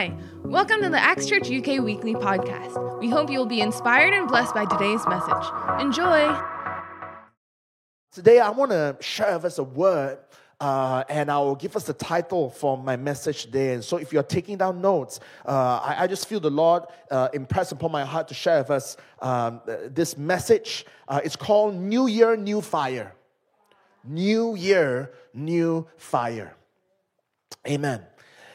Hi, welcome to the Acts Church UK Weekly Podcast. We hope you will be inspired and blessed by today's message. Enjoy! Today, I want to share with us a word, uh, and I will give us the title for my message today. And so, if you're taking down notes, uh, I, I, just feel the Lord uh, upon my heart to share with us um, this message. Uh, it's called New Year, New Fire. New Year, New Fire. Amen.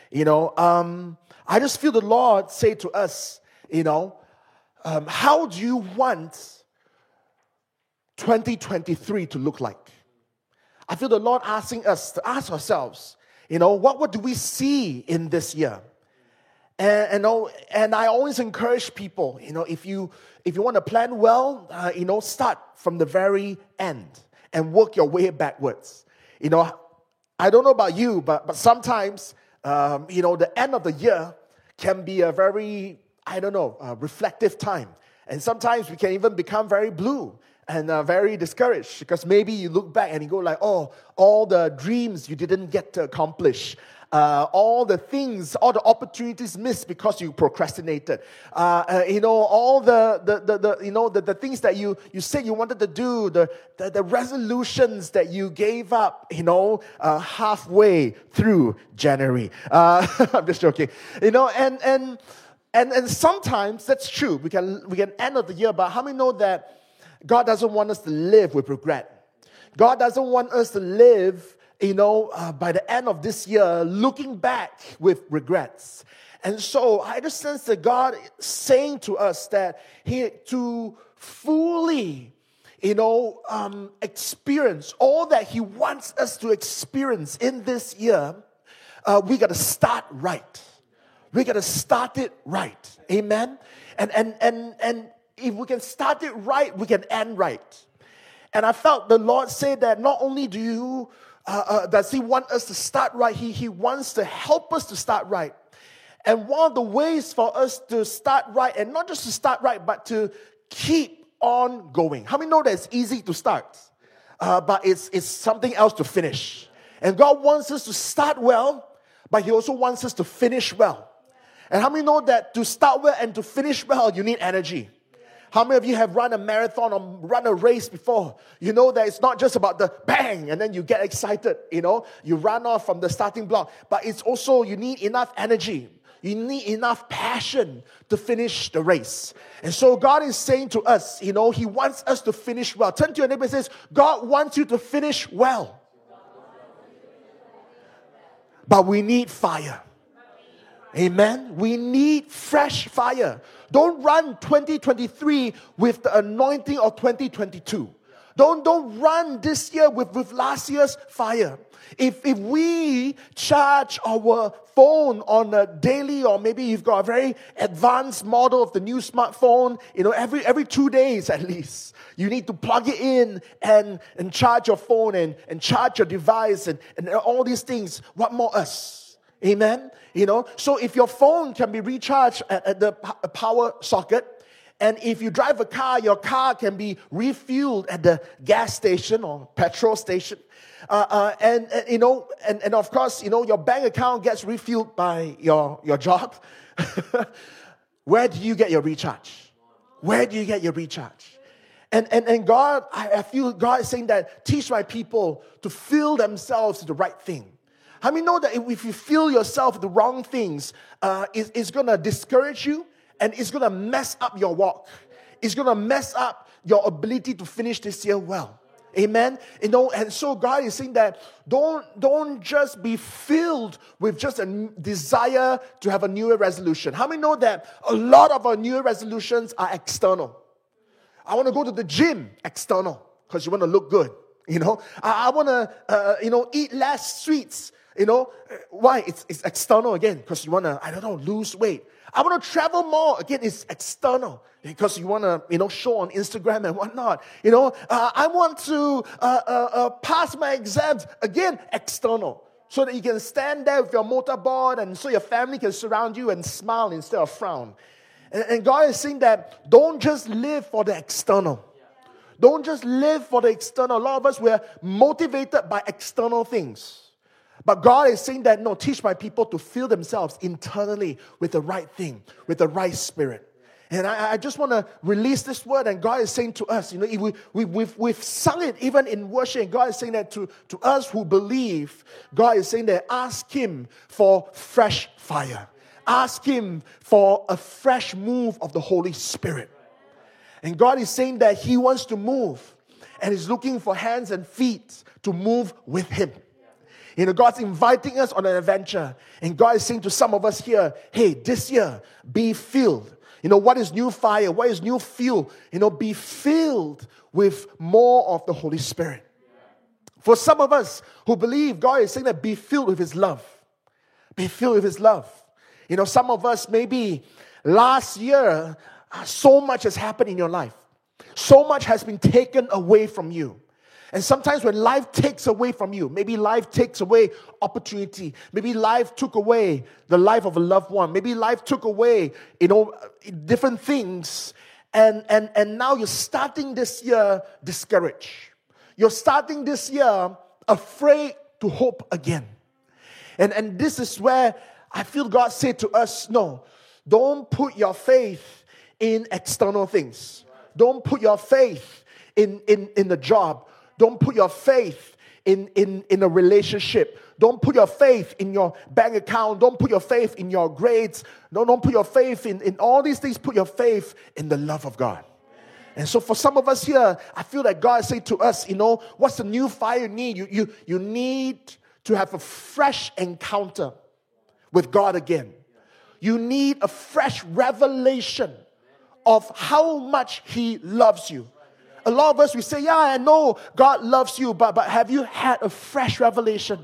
You know, um, I just feel the Lord say to us, you know, um, how do you want 2023 to look like? I feel the Lord asking us to ask ourselves, you know, what, what do we see in this year? And, and, and I always encourage people, you know, if you if you want to plan well, uh, you know, start from the very end and work your way backwards. You know, I don't know about you, but but sometimes um, you know, the end of the year can be a very, I don't know, uh, reflective time. And sometimes we can even become very blue and uh, very discouraged because maybe you look back and you go like, oh, all the dreams you didn't get to accomplish uh, all the things, all the opportunities missed because you procrastinated. Uh, uh, you know, all the, the, the, the, you know, the, the things that you, you said you wanted to do, the, the, the resolutions that you gave up, you know, uh, halfway through January. Uh, I'm just joking. You know, and, and, and, and sometimes that's true. We can, we can end of the year, but how many know that God doesn't want us to live with regret? God doesn't want us to live you know, uh, by the end of this year, looking back with regrets. And so I just sense that God saying to us that He to fully, you know, um, experience all that He wants us to experience in this year, uh, we got to start right. We got to start it right. Amen. And and and and if we can start it right, we can end right. And I felt the Lord say that not only do you uh, uh, does he want us to start right? He, he wants to help us to start right. And one of the ways for us to start right, and not just to start right, but to keep on going. How many know that it's easy to start, uh, but it's, it's something else to finish? And God wants us to start well, but He also wants us to finish well. And how many know that to start well and to finish well, you need energy? How many of you have run a marathon or run a race before? You know that it's not just about the bang and then you get excited, you know, you run off from the starting block, but it's also you need enough energy. You need enough passion to finish the race. And so God is saying to us, you know, He wants us to finish well. Turn to your neighbor and says, God wants you to finish well. But we need fire. Amen. We need fresh fire. Don't run 2023 with the anointing of 2022. Don't, don't run this year with, with last year's fire. If, if we charge our phone on a daily, or maybe you've got a very advanced model of the new smartphone, you know, every, every two days at least, you need to plug it in and, and charge your phone and, and charge your device and, and all these things. What more us? Amen. You know, so if your phone can be recharged at, at the power socket, and if you drive a car, your car can be refueled at the gas station or petrol station. Uh, uh, and, and, you know, and, and of course, you know, your bank account gets refueled by your, your job. Where do you get your recharge? Where do you get your recharge? And, and, and God, I, feel God is saying that teach my people to fill themselves with the right thing. How many know that if you feel yourself with the wrong things, uh, it, it's going to discourage you and it's going to mess up your walk. It's going to mess up your ability to finish this year well. Amen. You know, and so God is saying that don't don't just be filled with just a desire to have a new year resolution. How many know that a lot of our new year resolutions are external? I want to go to the gym, external, because you want to look good. You know, I, I want to, uh, you know, eat less sweets you know, why? It's, it's external again, because you want to, I don't know, lose weight. I want to travel more. Again, it's external because you want to, you know, show on Instagram and whatnot. You know, uh, I want to uh, uh, uh, pass my exams. Again, external. So that you can stand there with your mortarboard and so your family can surround you and smile instead of frown. And, and God is saying that don't just live for the external. Don't just live for the external. A lot of us, we're motivated by external things. But God is saying that, no, teach my people to fill themselves internally with the right thing, with the right spirit. And I, I just want to release this word, and God is saying to us, you know, we, we, we've, we've sung it even in worship, and God is saying that to, to us who believe, God is saying that ask Him for fresh fire. Ask Him for a fresh move of the Holy Spirit. And God is saying that He wants to move and is looking for hands and feet to move with Him. You know, God's inviting us on an adventure. And God is saying to some of us here, hey, this year, be filled. You know, what is new fire? What is new fuel? You know, be filled with more of the Holy Spirit. For some of us who believe, God is saying that be filled with His love. Be filled with His love. You know, some of us maybe last year, uh, so much has happened in your life. So much has been taken away from you. And sometimes when life takes away from you, maybe life takes away opportunity, maybe life took away the life of a loved one, maybe life took away, you know, different things. And, and, and now you're starting this year discouraged. You're starting this year afraid to hope again. And, and this is where I feel God said to us no, don't put your faith in external things. Don't put your faith in, in, in the job. Don't put your faith in, in, in a relationship. Don't put your faith in your bank account. Don't put your faith in your grades. No, don't put your faith in, in all these things. Put your faith in the love of God. And so for some of us here, I feel that God said to us, you know, what's the new fire you need? You, you, you need to have a fresh encounter with God again. You need a fresh revelation of how much He loves you a lot of us, we say, Yeah, I know God loves you, but, but have you had a fresh revelation?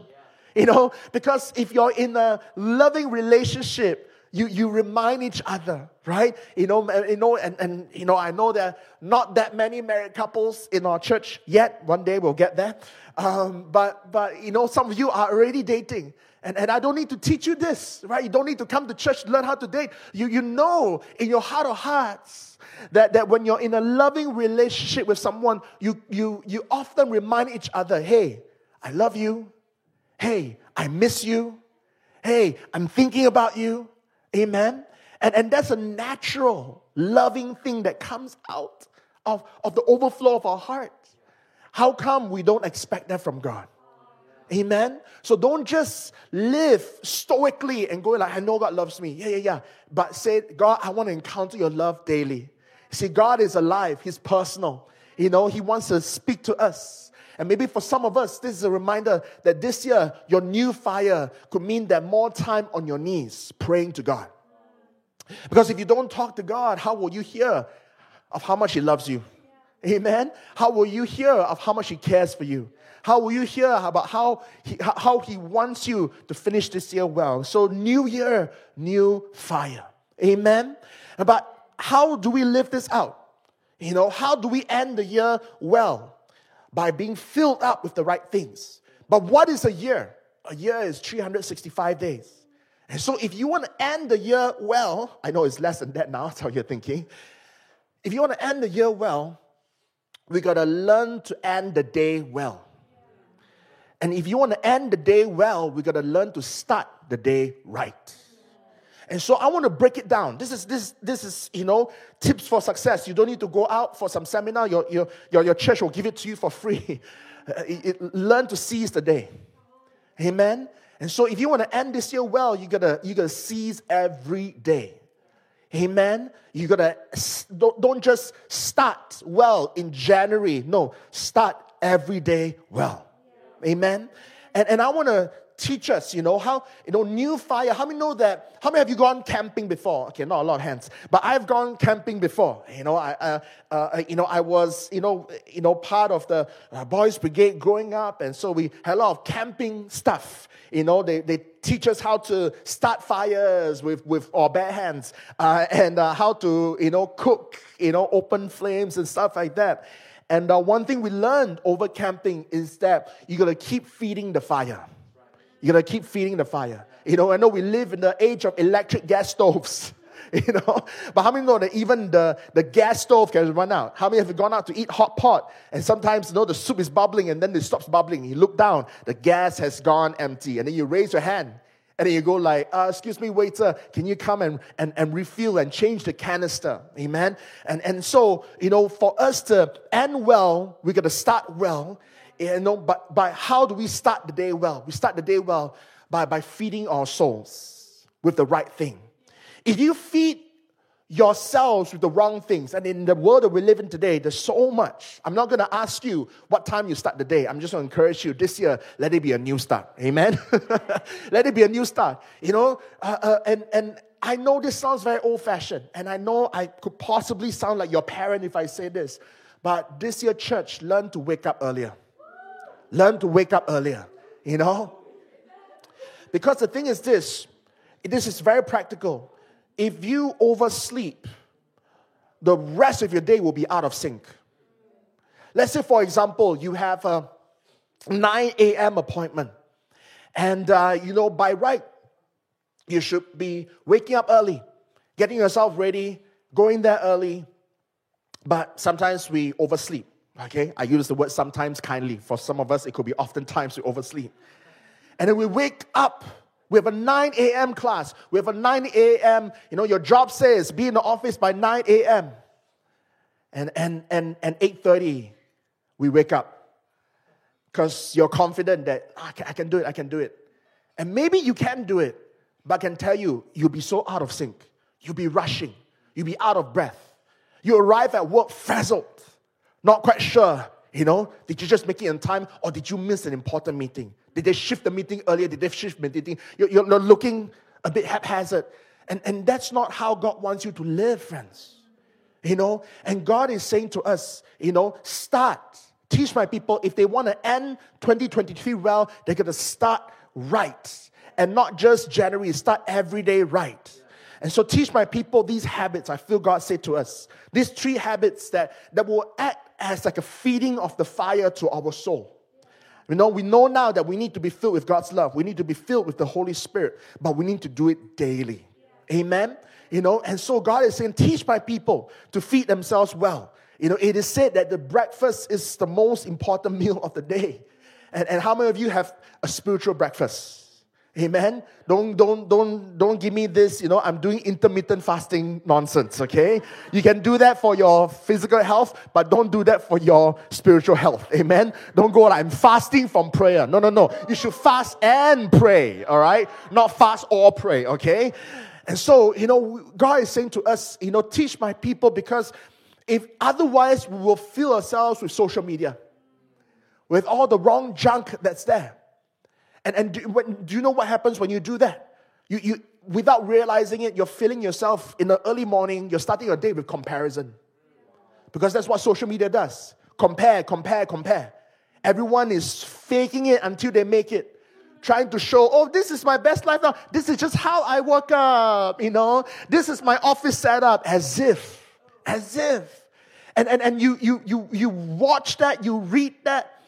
You know, because if you're in a loving relationship, you, you remind each other, right? You know, you know, and, and you know, I know there are not that many married couples in our church yet. One day we'll get there. Um, but but you know, some of you are already dating. And, and I don't need to teach you this, right? You don't need to come to church to learn how to date. You, you know in your heart of hearts that, that when you're in a loving relationship with someone, you, you, you often remind each other, hey, I love you. Hey, I miss you. Hey, I'm thinking about you. Amen. And, and that's a natural, loving thing that comes out of, of the overflow of our heart. How come we don't expect that from God? Amen. So don't just live stoically and go like, I know God loves me. Yeah, yeah, yeah. But say, God, I want to encounter your love daily. See, God is alive, He's personal. You know, He wants to speak to us. And maybe for some of us, this is a reminder that this year, your new fire could mean that more time on your knees praying to God. Because if you don't talk to God, how will you hear of how much He loves you? Amen. How will you hear of how much He cares for you? How will you hear about how he, how he wants you to finish this year well? So, new year, new fire. Amen. But how do we live this out? You know, how do we end the year well? By being filled up with the right things. But what is a year? A year is 365 days. And so, if you want to end the year well, I know it's less than that now, that's how you're thinking. If you want to end the year well, we got to learn to end the day well. And if you want to end the day well, we got to learn to start the day right. And so I want to break it down. This is this this is you know tips for success. You don't need to go out for some seminar. Your your your, your church will give it to you for free. Uh, it, it, learn to seize the day. Amen. And so if you want to end this year well, you gotta you gotta seize every day. Amen. You gotta don't, don't just start well in January. No, start every day well. Amen. And, and I want to teach us, you know, how, you know, new fire. How many know that? How many have you gone camping before? Okay, not a lot of hands, but I've gone camping before. You know, I, uh, uh, you know, I was, you know, you know, part of the uh, boys' brigade growing up, and so we had a lot of camping stuff. You know, they, they teach us how to start fires with, with our bare hands, uh, and uh, how to, you know, cook, you know, open flames and stuff like that. And uh, one thing we learned over camping is that you gotta keep feeding the fire. You gotta keep feeding the fire. You know, I know we live in the age of electric gas stoves. you know. But how many know that even the, the gas stove can run out? How many have gone out to eat hot pot and sometimes you know the soup is bubbling and then it stops bubbling? You look down, the gas has gone empty, and then you raise your hand and then you go like, uh, excuse me, waiter, can you come and, and, and refill and change the canister? Amen. And, and so, you know, for us to end well, we got to start well. You know, but by how do we start the day well? We start the day well by, by feeding our souls with the right thing. If you feed yourselves with the wrong things. And in the world that we live in today, there's so much. I'm not going to ask you what time you start the day. I'm just going to encourage you this year, let it be a new start. Amen? let it be a new start. You know, uh, uh, and, and I know this sounds very old fashioned, and I know I could possibly sound like your parent if I say this, but this year, church, learn to wake up earlier. Learn to wake up earlier, you know? Because the thing is this this is very practical if you oversleep, the rest of your day will be out of sync. Let's say, for example, you have a 9 a.m. appointment, and uh, you know, by right, you should be waking up early, getting yourself ready, going there early, but sometimes we oversleep. Okay, I use the word sometimes kindly. For some of us, it could be oftentimes we oversleep. And then we wake up we have a 9 a.m. class. We have a 9 a.m. You know, your job says be in the office by 9 a.m. And and and and 8:30, we wake up because you're confident that oh, I, can, I can do it. I can do it. And maybe you can do it, but I can tell you, you'll be so out of sync. You'll be rushing. You'll be out of breath. You arrive at work frazzled, not quite sure. You know, did you just make it in time, or did you miss an important meeting? Did they shift the meeting earlier? Did they shift the meeting? You're, you're looking a bit haphazard. And, and that's not how God wants you to live, friends. You know, and God is saying to us, you know, start. Teach my people if they want to end 2023 well, they're going to start right. And not just January, start every day right. And so teach my people these habits, I feel God said to us. These three habits that, that will act as like a feeding of the fire to our soul. You know, we know now that we need to be filled with God's love. We need to be filled with the Holy Spirit, but we need to do it daily. Amen. You know, and so God is saying, teach my people to feed themselves well. You know, it is said that the breakfast is the most important meal of the day. And, and how many of you have a spiritual breakfast? Amen. Don't don't don't don't give me this, you know, I'm doing intermittent fasting nonsense, okay? You can do that for your physical health, but don't do that for your spiritual health. Amen. Don't go like I'm fasting from prayer. No, no, no. You should fast and pray, all right? Not fast or pray, okay? And so, you know, God is saying to us, you know, teach my people because if otherwise we will fill ourselves with social media, with all the wrong junk that's there. And, and do, when, do you know what happens when you do that? You, you, without realizing it, you're filling yourself in the early morning, you're starting your day with comparison. Because that's what social media does compare, compare, compare. Everyone is faking it until they make it. Trying to show, oh, this is my best life now. This is just how I woke up, you know. This is my office setup, as if, as if. And, and, and you, you, you, you watch that, you read that,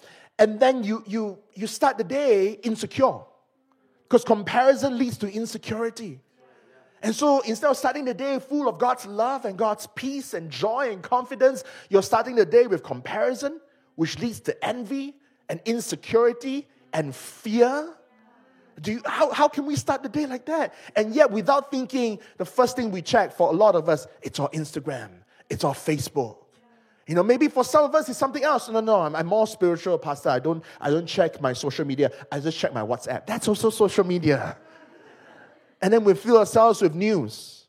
and then you, you, you start the day insecure. Because comparison leads to insecurity. And so instead of starting the day full of God's love and God's peace and joy and confidence, you're starting the day with comparison, which leads to envy and insecurity and fear. Do you, how, how can we start the day like that? And yet, without thinking, the first thing we check for a lot of us, it's our Instagram, it's our Facebook, you know, maybe for some of us it's something else. No, no, I'm, I'm more spiritual, Pastor. I don't, I don't check my social media. I just check my WhatsApp. That's also social media. And then we fill ourselves with news.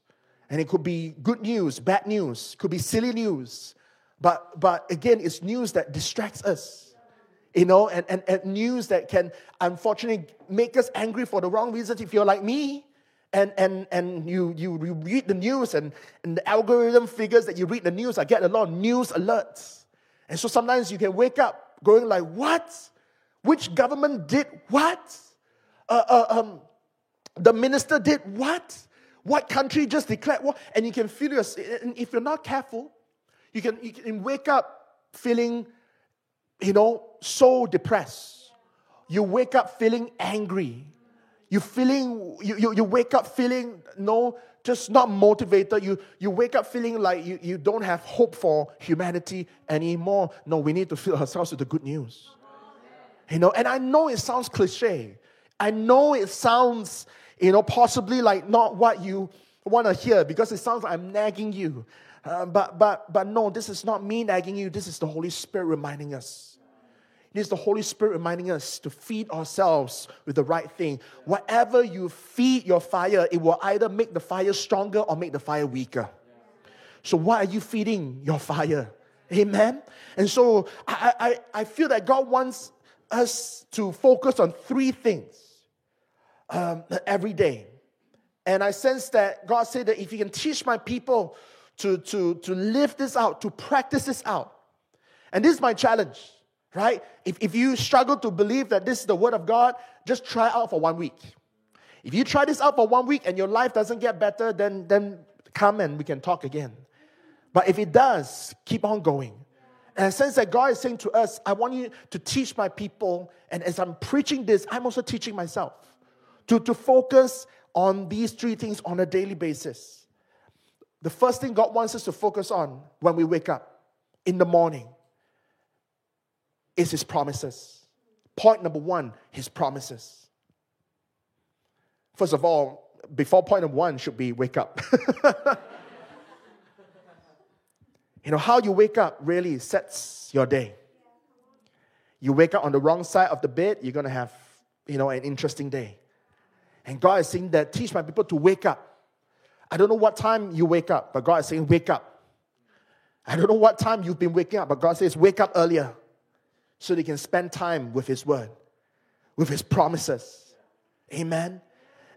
And it could be good news, bad news, could be silly news. But but again, it's news that distracts us. You know, and, and, and news that can unfortunately make us angry for the wrong reasons if you're like me and, and, and you, you, you read the news and, and the algorithm figures that you read the news, I get a lot of news alerts. And so sometimes you can wake up going like, what? Which government did what? Uh, uh, um, the minister did what? What country just declared what? And you can feel your, and if you're not careful, you can, you can wake up feeling, you know, so depressed. You wake up feeling angry you feeling, you, you, you wake up feeling, no, just not motivated. You, you wake up feeling like you, you don't have hope for humanity anymore. No, we need to fill ourselves with the good news. You know, and I know it sounds cliche. I know it sounds, you know, possibly like not what you want to hear because it sounds like I'm nagging you. Uh, but, but, but no, this is not me nagging you. This is the Holy Spirit reminding us. Is the Holy Spirit reminding us to feed ourselves with the right thing. Whatever you feed your fire, it will either make the fire stronger or make the fire weaker. So, what are you feeding your fire? Amen. And so, I, I, I feel that God wants us to focus on three things um, every day. And I sense that God said that if you can teach my people to, to, to live this out, to practice this out, and this is my challenge right? If, if you struggle to believe that this is the word of God, just try out for one week. If you try this out for one week and your life doesn't get better, then, then come and we can talk again. But if it does, keep on going. And I sense that God is saying to us, I want you to teach my people. And as I'm preaching this, I'm also teaching myself to, to focus on these three things on a daily basis. The first thing God wants us to focus on when we wake up in the morning is his promises. Point number one, his promises. First of all, before point number one should be wake up. you know, how you wake up really sets your day. You wake up on the wrong side of the bed, you're going to have, you know, an interesting day. And God is saying that teach my people to wake up. I don't know what time you wake up, but God is saying wake up. I don't know what time you've been waking up, but God says wake up earlier so they can spend time with His Word, with His promises. Amen.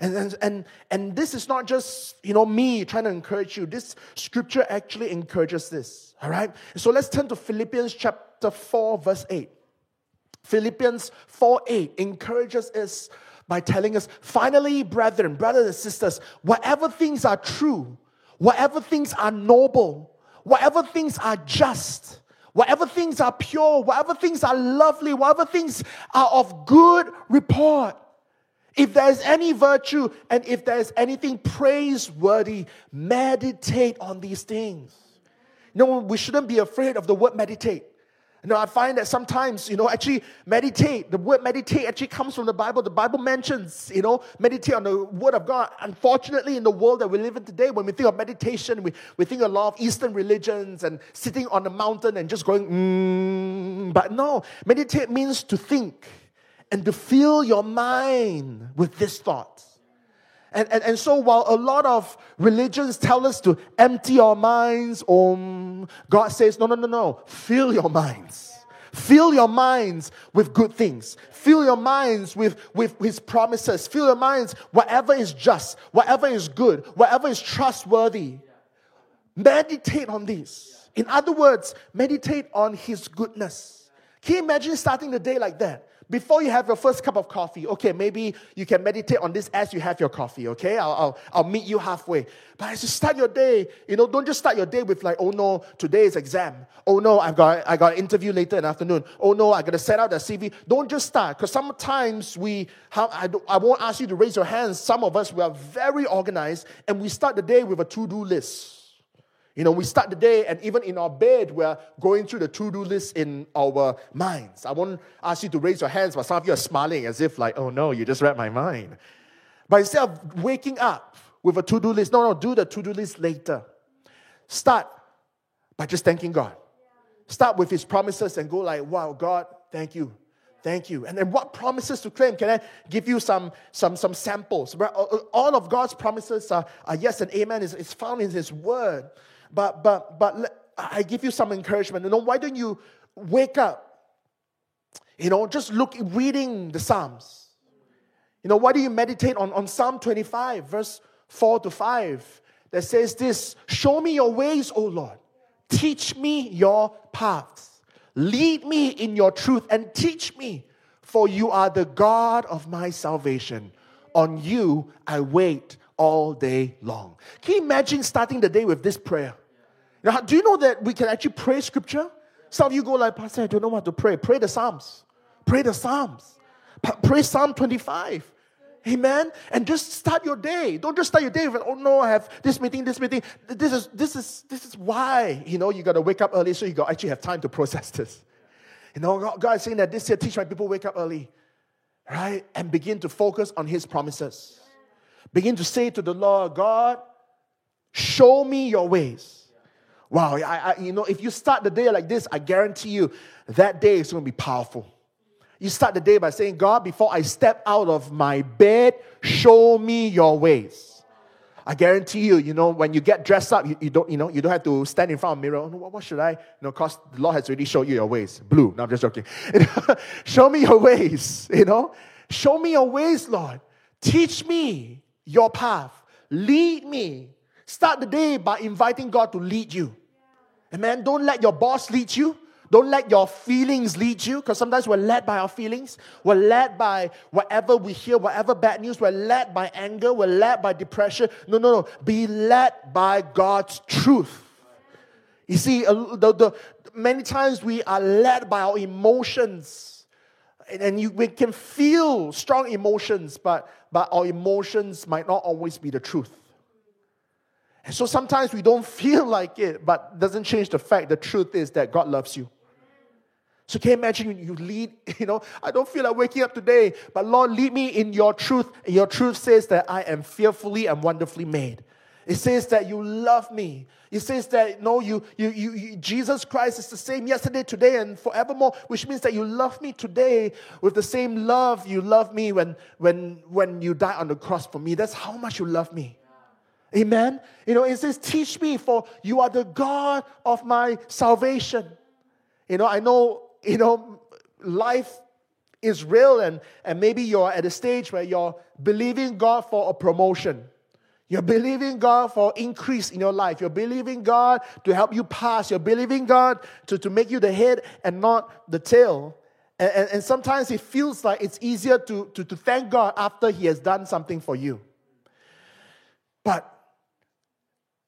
And, and, and, and this is not just, you know, me trying to encourage you. This scripture actually encourages this. All right? So let's turn to Philippians chapter 4, verse 8. Philippians 4 8 encourages us by telling us, finally, brethren, brothers and sisters, whatever things are true, whatever things are noble, whatever things are just, whatever things are pure, whatever things are lovely, whatever things are of good report, if there's any virtue and if there's anything praiseworthy, meditate on these things. No, we shouldn't be afraid of the word meditate. Know, I find that sometimes, you know, actually meditate, the word meditate actually comes from the Bible. The Bible mentions, you know, meditate on the word of God. Unfortunately, in the world that we live in today, when we think of meditation, we, we think a lot of Eastern religions and sitting on a mountain and just going, mm. But no, meditate means to think and to fill your mind with this thought. And, and, and so while a lot of religions tell us to empty our minds, um, God says, no, no, no, no. Fill your minds. Fill your minds with good things. Fill your minds with, with his promises. Fill your minds, whatever is just, whatever is good, whatever is trustworthy. Meditate on these. In other words, meditate on his goodness. Can you imagine starting the day like that? Before you have your first cup of coffee, okay, maybe you can meditate on this as you have your coffee, okay? I'll, I'll, I'll meet you halfway. But as you start your day, you know, don't just start your day with like, oh no, today is exam. Oh no, I've got, I got an interview later in the afternoon. Oh no, I got to set out the CV. Don't just start, because sometimes we, have, I, I won't ask you to raise your hands. Some of us, we are very organized and we start the day with a to-do list. You know, we start the day, and even in our bed, we're going through the to do list in our minds. I won't ask you to raise your hands, but some of you are smiling as if, like, oh no, you just read my mind. But instead of waking up with a to do list, no, no, do the to do list later. Start by just thanking God. Start with His promises and go, like, wow, God, thank you. Thank you. And then what promises to claim? Can I give you some, some, some samples? Uh, uh, all of God's promises are, are yes and amen. It's found in His Word. But, but, but I give you some encouragement. You know, why don't you wake up? You know, just look, reading the Psalms. You know, why do you meditate on, on Psalm 25, verse 4 to 5, that says this Show me your ways, O Lord. Teach me your paths. Lead me in your truth and teach me, for you are the God of my salvation. On you I wait all day long. Can you imagine starting the day with this prayer? Now, do you know that we can actually pray scripture? Some of you go like, Pastor, I don't know what to pray. Pray the Psalms. Pray the Psalms. Pray Psalm 25. Amen. And just start your day. Don't just start your day with, oh no, I have this meeting, this meeting. This is this is this is why. You know, you gotta wake up early so you got actually have time to process this. You know, God is saying that this year, teach my people wake up early. Right? And begin to focus on his promises. Begin to say to the Lord, God, show me your ways. Wow, I, I, you know, if you start the day like this, I guarantee you that day is going to be powerful. You start the day by saying, God, before I step out of my bed, show me your ways. I guarantee you, you know, when you get dressed up, you, you don't, you know, you don't have to stand in front of a mirror. Oh, what, what should I? You know, because the Lord has already showed you your ways. Blue. No, I'm just joking. show me your ways, you know. Show me your ways, Lord. Teach me your path. Lead me. Start the day by inviting God to lead you. Amen. Don't let your boss lead you. Don't let your feelings lead you, because sometimes we're led by our feelings. We're led by whatever we hear, whatever bad news. We're led by anger. We're led by depression. No, no, no. Be led by God's truth. You see, the, the, many times we are led by our emotions. And, and you, we can feel strong emotions, but, but our emotions might not always be the truth. And so sometimes we don't feel like it, but doesn't change the fact the truth is that God loves you. So can you imagine you lead, you know, I don't feel like waking up today, but Lord, lead me in your truth. And your truth says that I am fearfully and wonderfully made. It says that you love me. It says that no, you, you, you, you, Jesus Christ is the same yesterday, today, and forevermore, which means that you love me today with the same love you love me when, when, when you died on the cross for me. That's how much you love me. Amen. You know, it says, Teach me, for you are the God of my salvation. You know, I know you know, life is real and, and maybe you're at a stage where you're believing God for a promotion. You're believing God for increase in your life. You're believing God to help you pass. You're believing God to, to make you the head and not the tail. And, and, and sometimes it feels like it's easier to, to, to thank God after He has done something for you. But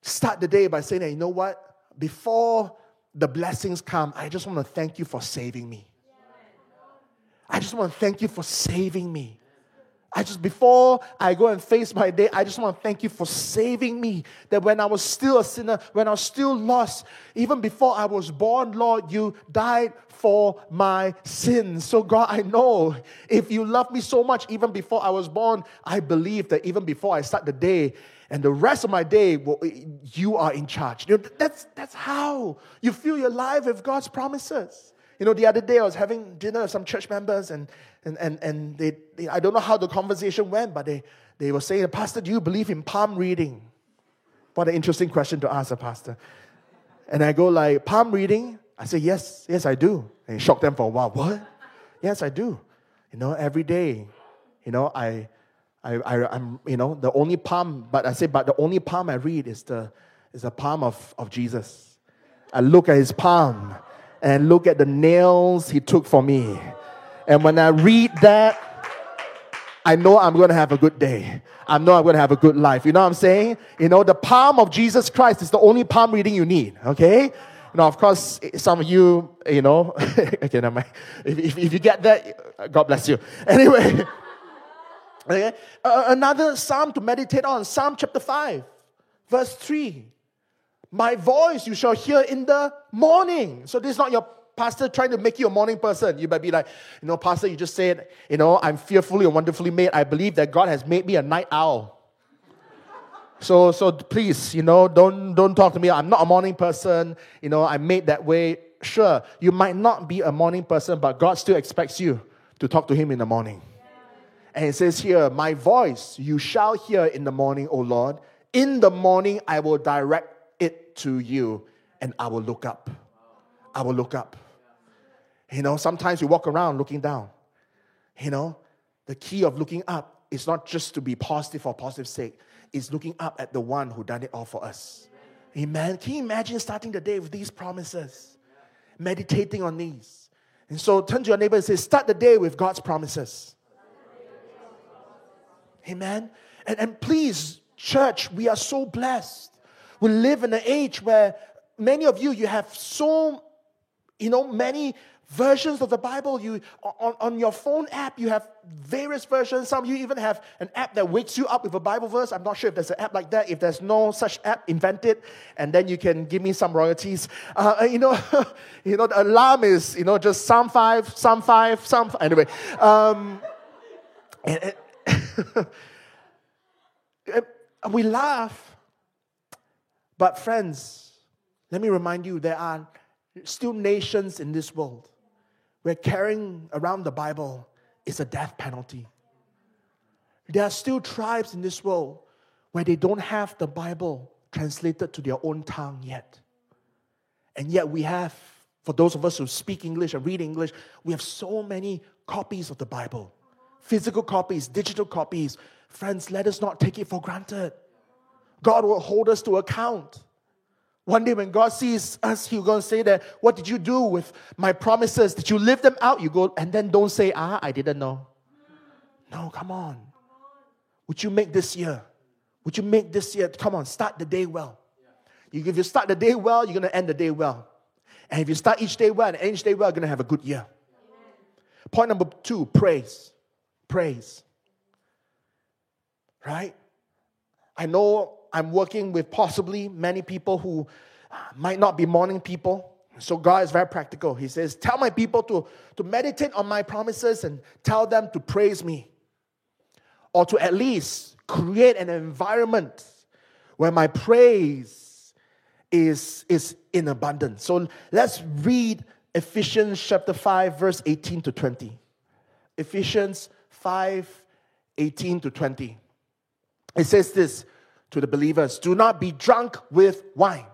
start the day by saying, hey, you know what? Before the blessings come, I just want to thank you for saving me. I just want to thank you for saving me. I just, before I go and face my day, I just want to thank you for saving me. That when I was still a sinner, when I was still lost, even before I was born, Lord, you died for my sins. So, God, I know if you love me so much, even before I was born, I believe that even before I start the day, and the rest of my day, well, you are in charge. You know, that's, that's how you fill your life with God's promises. You know, the other day I was having dinner with some church members, and, and, and, and they, they I don't know how the conversation went, but they, they were saying, Pastor, do you believe in palm reading? What an interesting question to ask a pastor. And I go like, palm reading? I say, yes, yes, I do. And shocked them for a while. What? yes, I do. You know, every day, you know, I, I, I, am you know, the only palm, but I say, but the only palm I read is the, is the palm of, of Jesus. I look at his palm and look at the nails he took for me. And when I read that, I know I'm going to have a good day. I know I'm going to have a good life. You know what I'm saying? You know, the palm of Jesus Christ is the only palm reading you need, okay? Now, of course, some of you, you know, okay, never mind. If, if, if you get that, God bless you. Anyway. Okay? Uh, another psalm to meditate on, Psalm chapter 5, verse 3. My voice you shall hear in the morning. So this is not your pastor trying to make you a morning person. You might be like, you know, pastor, you just said, you know, I'm fearfully and wonderfully made. I believe that God has made me a night owl. So, so please, you know, don't don't talk to me. I'm not a morning person. You know, I'm made that way. Sure, you might not be a morning person, but God still expects you to talk to Him in the morning. And it says here, My voice you shall hear in the morning, O Lord. In the morning I will direct it to you, and I will look up. I will look up. You know, sometimes we walk around looking down. You know, the key of looking up is not just to be positive for positive sake, it's looking up at the one who done it all for us. Amen. Can you imagine starting the day with these promises? Meditating on these. And so turn to your neighbor and say, Start the day with God's promises. Amen. And, and please, church, we are so blessed. We live in an age where many of you, you have so, you know, many versions of the Bible. You on, on your phone app, you have various versions. Some you even have an app that wakes you up with a Bible verse. I'm not sure if there's an app like that. If there's no such app, invent it, and then you can give me some royalties. Uh, you know, you know, the alarm is you know just Psalm five, Psalm five, Psalm. Five. Anyway, um, and, and, we laugh, but friends, let me remind you, there are still nations in this world where carrying around the Bible is a death penalty. There are still tribes in this world where they don't have the Bible translated to their own tongue yet. And yet, we have, for those of us who speak English and read English, we have so many copies of the Bible physical copies, digital copies. Friends, let us not take it for granted. God will hold us to account. One day when God sees us, He's to say that, What did you do with my promises? Did you live them out? You go, and then don't say, Ah, I didn't know. No, come on. Would you make this year? Would you make this year? Come on, start the day well. If you start the day well, you're going to end the day well. And if you start each day well and end each day well, you're going to have a good year. Point number two praise. Praise. Right? I know I'm working with possibly many people who uh, might not be morning people. So God is very practical. He says, Tell my people to, to meditate on my promises and tell them to praise me. Or to at least create an environment where my praise is, is in abundance. So let's read Ephesians chapter 5, verse 18 to 20. Ephesians 5, 18 to 20. It says this to the believers do not be drunk with wine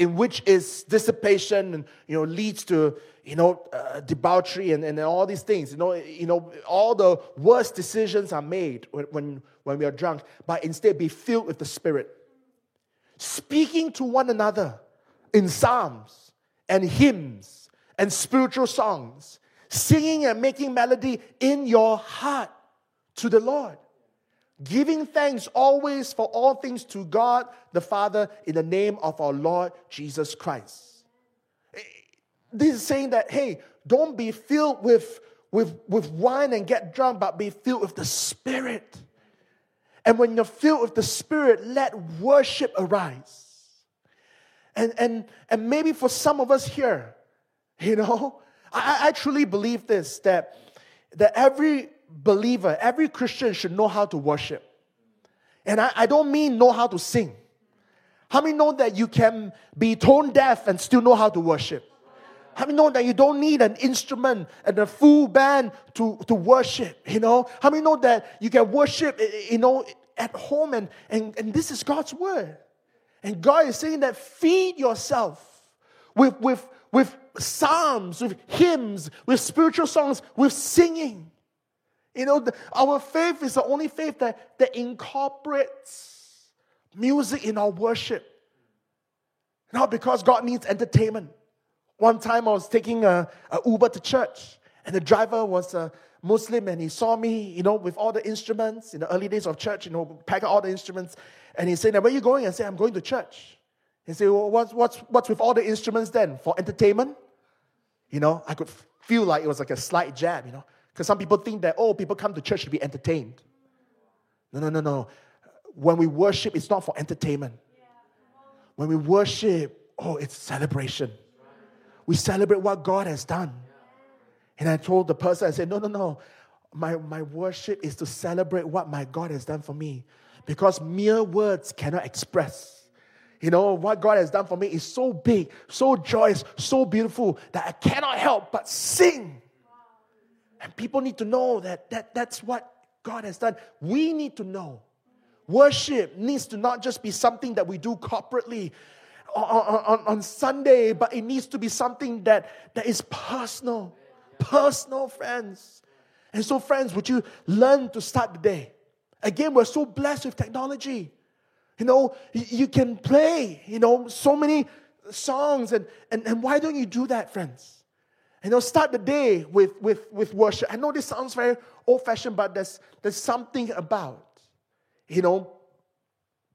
in which is dissipation and you know leads to you know uh, debauchery and, and all these things. You know you know all the worst decisions are made when, when when we are drunk but instead be filled with the spirit. Speaking to one another in psalms and hymns and spiritual songs singing and making melody in your heart to the lord giving thanks always for all things to God the Father in the name of our Lord Jesus Christ. This is saying that, hey, don't be filled with, with, with wine and get drunk, but be filled with the Spirit. And when you're filled with the Spirit, let worship arise. And, and, and maybe for some of us here, you know, I, I truly believe this that, that every believer, every Christian should know how to worship. And I, I don't mean know how to sing. How many know that you can be tone deaf and still know how to worship? How many know that you don't need an instrument and a full band to, to worship? You know? How many know that you can worship, you know, at home and, and, and this is God's word. And God is saying that feed yourself with, with, with psalms, with hymns, with spiritual songs, with singing. You know, the, our faith is the only faith that, that incorporates music in our worship. Not because God needs entertainment. One time I was taking a, a Uber to church, and the driver was a Muslim, and he saw me, you know, with all the instruments in the early days of church, you know, pack all the instruments. And he said, Where are you going? I said, I'm going to church. He said, well, what's, what's, what's with all the instruments then? For entertainment? You know, I could feel like it was like a slight jab, you know. Because some people think that, oh, people come to church to be entertained. No, no, no, no. When we worship, it's not for entertainment. When we worship, oh, it's celebration. We celebrate what God has done. And I told the person, I said, no, no, no. My, my worship is to celebrate what my God has done for me. Because mere words cannot express. You know, what God has done for me is so big, so joyous, so beautiful that I cannot help but sing and people need to know that, that that's what God has done. We need to know. Worship needs to not just be something that we do corporately on, on, on Sunday, but it needs to be something that, that is personal. Personal, friends. And so, friends, would you learn to start the day? Again, we're so blessed with technology. You know, you can play, you know, so many songs. And, and, and why don't you do that, friends? You know, start the day with, with, with worship. I know this sounds very old fashioned, but there's, there's something about, you know,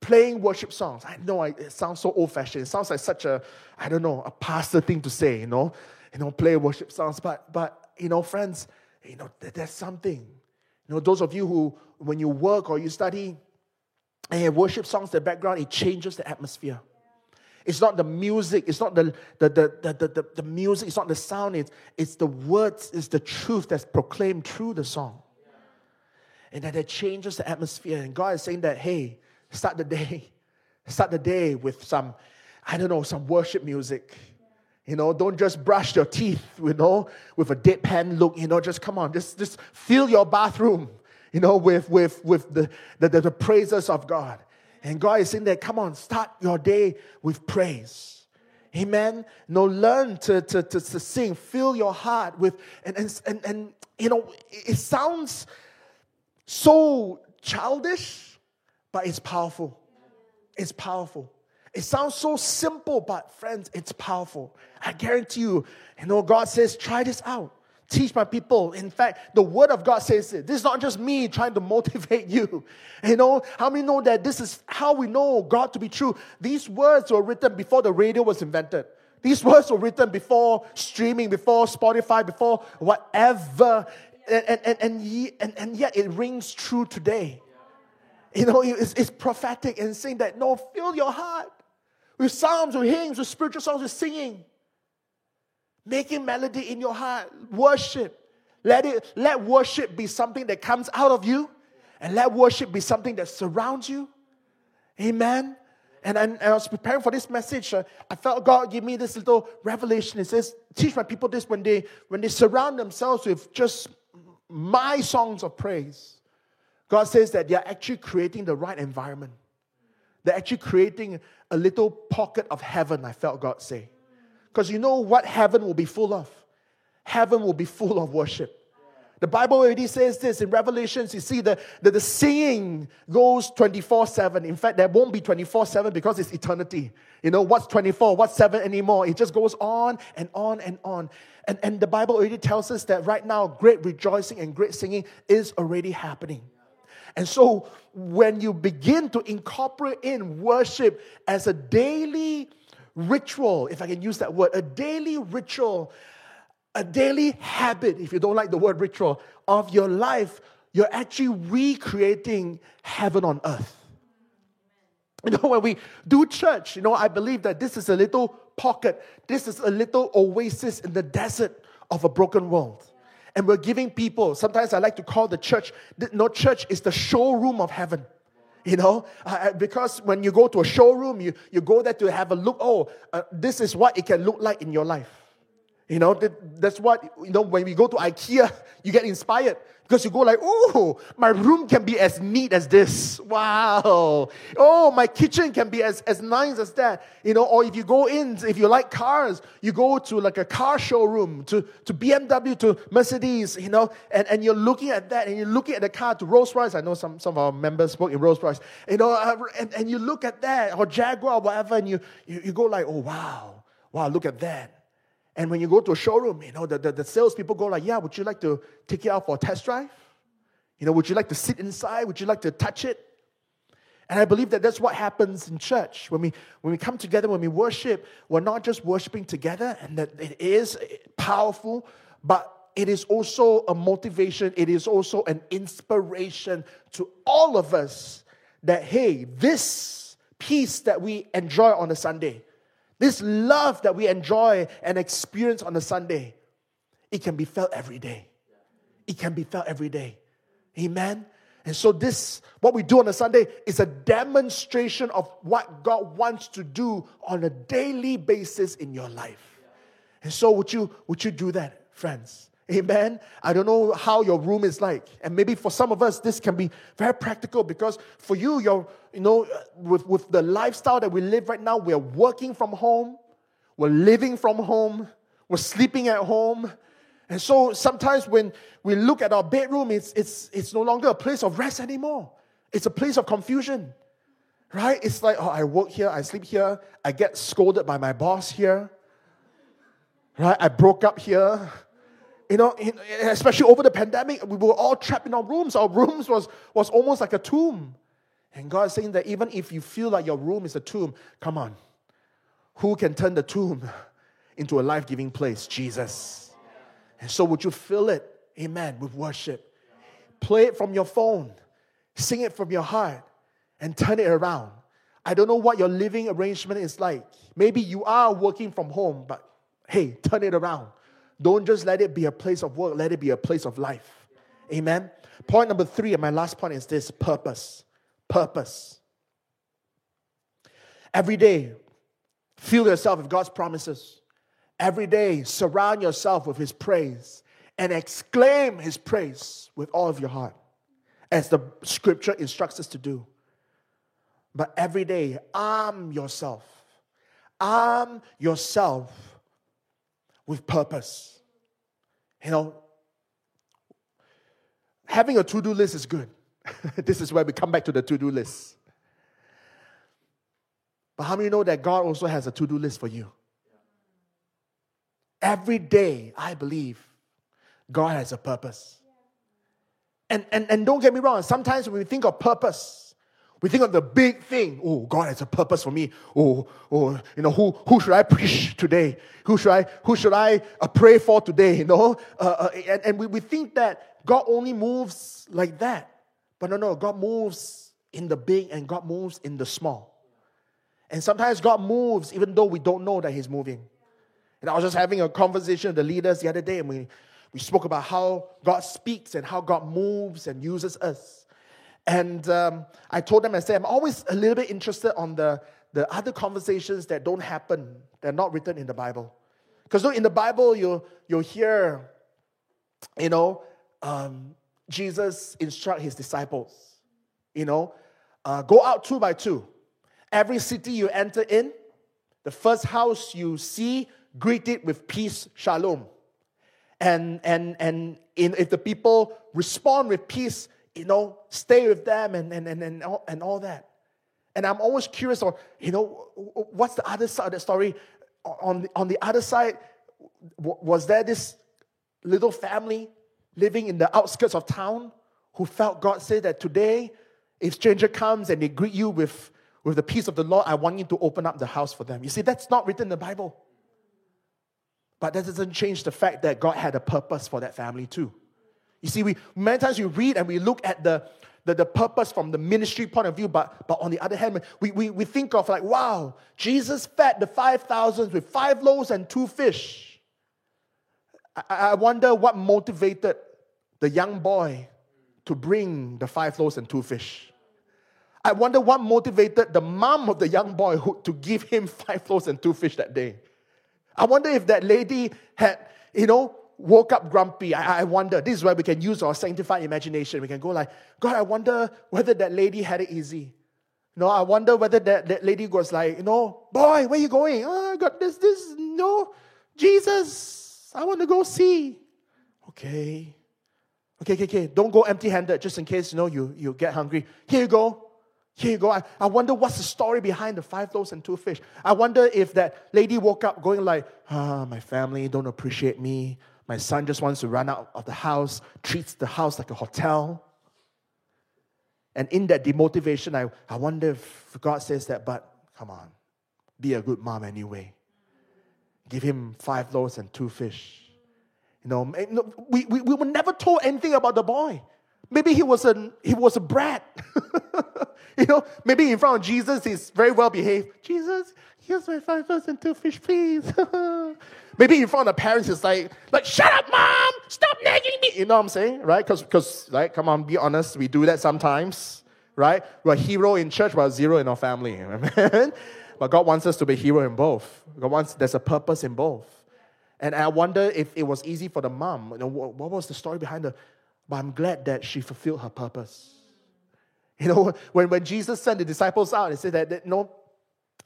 playing worship songs. I know it sounds so old fashioned. It sounds like such a, I don't know, a pastor thing to say, you know. you know, play worship songs. But, but you know, friends, you know, there's something. You know, those of you who, when you work or you study and you have worship songs in the background, it changes the atmosphere. It's not the music, it's not the, the, the, the, the, the, music, it's not the sound, it's, it's the words, it's the truth that's proclaimed through the song. And that it changes the atmosphere. And God is saying that, hey, start the day. Start the day with some, I don't know, some worship music. You know, don't just brush your teeth, you know, with a deadpan look, you know, just come on, just, just fill your bathroom, you know, with, with, with the, the, the, the praises of God. And God is saying that, come on, start your day with praise. Amen. No, learn to, to, to, to sing. Fill your heart with, and, and, and, and, you know, it sounds so childish, but it's powerful. It's powerful. It sounds so simple, but friends, it's powerful. I guarantee you, you know, God says, try this out teach my people. In fact, the word of God says it. This is not just me trying to motivate you. You know, how many know that this is how we know God to be true? These words were written before the radio was invented. These words were written before streaming, before Spotify, before whatever. And, and, and, and, and yet it rings true today. You know, it's, it's prophetic and saying that, no, fill your heart with psalms, with hymns, with spiritual songs, with singing making melody in your heart, worship. Let it let worship be something that comes out of you, and let worship be something that surrounds you. Amen. And, and, I was preparing for this message. Uh, I felt God give me this little revelation. It says, "Teach my people this when they when they surround themselves with just my songs of praise." God says that they are actually creating the right environment. They're actually creating a little pocket of heaven. I felt God say. Because you know what heaven will be full of? Heaven will be full of worship. The Bible already says this in Revelations. You see, the, the, the singing goes 24 7. In fact, there won't be 24 7 because it's eternity. You know, what's 24? What's 7 anymore? It just goes on and on and on. And, and the Bible already tells us that right now, great rejoicing and great singing is already happening. And so, when you begin to incorporate in worship as a daily ritual, if I can use that word, a daily ritual, a daily habit, if you don't like the word ritual, of your life, you're actually recreating heaven on earth. You know, when we do church, you know, I believe that this is a little pocket, this is a little oasis in the desert of a broken world. And we're giving people, sometimes I like to call the church, no, church is the showroom of heaven. You know, uh, because when you go to a showroom, you, you go there to have a look. Oh, uh, this is what it can look like in your life. You know, that, that's what, you know, when we go to IKEA, you get inspired. Because you go like, oh, my room can be as neat as this. Wow. Oh, my kitchen can be as, as nice as that. You know, or if you go in, if you like cars, you go to like a car showroom, to, to BMW, to Mercedes, you know, and, and you're looking at that and you're looking at the car to Rolls Royce. I know some, some of our members spoke in Rolls Royce. You know, uh, and, and you look at that, or Jaguar, whatever, and you, you, you go like, oh, wow. Wow, look at that. And when you go to a showroom, you know, the, the, the salespeople go like, yeah, would you like to take it out for a test drive? You know, would you like to sit inside? Would you like to touch it? And I believe that that's what happens in church. When we, when we come together, when we worship, we're not just worshiping together, and that it is powerful, but it is also a motivation, it is also an inspiration to all of us that, hey, this peace that we enjoy on a Sunday, this love that we enjoy and experience on a Sunday, it can be felt every day. It can be felt every day. Amen. And so this what we do on a Sunday is a demonstration of what God wants to do on a daily basis in your life. And so would you would you do that, friends? Amen. I don't know how your room is like. And maybe for some of us, this can be very practical because for you, you're, you know, with, with the lifestyle that we live right now, we're working from home, we're living from home, we're sleeping at home. And so sometimes when we look at our bedroom, it's, it's, it's no longer a place of rest anymore. It's a place of confusion, right? It's like, oh, I work here, I sleep here, I get scolded by my boss here, right? I broke up here you know, especially over the pandemic, we were all trapped in our rooms. Our rooms was, was almost like a tomb. And God is saying that even if you feel like your room is a tomb, come on. Who can turn the tomb into a life giving place? Jesus. And so, would you fill it, amen, with worship? Play it from your phone, sing it from your heart, and turn it around. I don't know what your living arrangement is like. Maybe you are working from home, but hey, turn it around. Don't just let it be a place of work, let it be a place of life. Amen. Point number three, and my last point is this purpose. Purpose. Every day, fill yourself with God's promises. Every day, surround yourself with His praise and exclaim His praise with all of your heart, as the scripture instructs us to do. But every day, arm yourself. Arm yourself with purpose. You know, having a to do list is good. this is where we come back to the to do list. But how many know that God also has a to do list for you? Every day, I believe God has a purpose. And, and, and don't get me wrong, sometimes when we think of purpose, we think of the big thing. Oh, God has a purpose for me. Oh, oh, you know, who, who should I preach today? Who should I, who should I uh, pray for today? You know, uh, uh, and, and we, we think that God only moves like that. But no, no, God moves in the big and God moves in the small. And sometimes God moves even though we don't know that He's moving. And I was just having a conversation with the leaders the other day, and we, we spoke about how God speaks and how God moves and uses us. And um, I told them, I said, I'm always a little bit interested on the, the other conversations that don't happen, they're not written in the Bible. Because in the Bible, you'll, you'll hear, you know, um, Jesus instruct his disciples, you know, uh, go out two by two. Every city you enter in, the first house you see, greet it with peace, shalom. And, and, and in, if the people respond with peace, you know, stay with them and, and, and, and, all, and all that. And I'm always curious on, you know, what's the other side of the story? On, on the other side, was there this little family living in the outskirts of town who felt God say that today, if stranger comes and they greet you with with the peace of the Lord, I want you to open up the house for them. You see, that's not written in the Bible. But that doesn't change the fact that God had a purpose for that family too. You see, we many times we read and we look at the, the, the purpose from the ministry point of view, but, but on the other hand, we, we, we think of like, wow, Jesus fed the 5,000 with five loaves and two fish. I, I wonder what motivated the young boy to bring the five loaves and two fish. I wonder what motivated the mom of the young boy who, to give him five loaves and two fish that day. I wonder if that lady had, you know, woke up grumpy. I, I wonder. This is where we can use our sanctified imagination. We can go like, God, I wonder whether that lady had it easy. Know, I wonder whether that, that lady was like, you know, boy, where you going? Oh, I got this, this, no, Jesus, I want to go see. Okay. Okay, okay, okay. Don't go empty handed just in case, you know, you, you get hungry. Here you go. Here you go. I, I wonder what's the story behind the five loaves and two fish. I wonder if that lady woke up going like, ah, my family don't appreciate me. My son just wants to run out of the house, treats the house like a hotel. And in that demotivation, I, I wonder if God says that, but come on, be a good mom anyway. Give him five loaves and two fish. You know, we, we, we were never told anything about the boy. Maybe he was a, he was a brat. you know, maybe in front of Jesus, he's very well behaved. Jesus, here's my five loaves and two fish, please. maybe in front of the parents, he's like, like, shut up, mom, stop nagging me. You know what I'm saying, right? Because, like, come on, be honest, we do that sometimes, right? We're a hero in church, we're zero in our family. but God wants us to be a hero in both. God wants there's a purpose in both. And I wonder if it was easy for the mom. You know, what, what was the story behind the but I'm glad that she fulfilled her purpose. You know, when, when Jesus sent the disciples out, he said that, that no,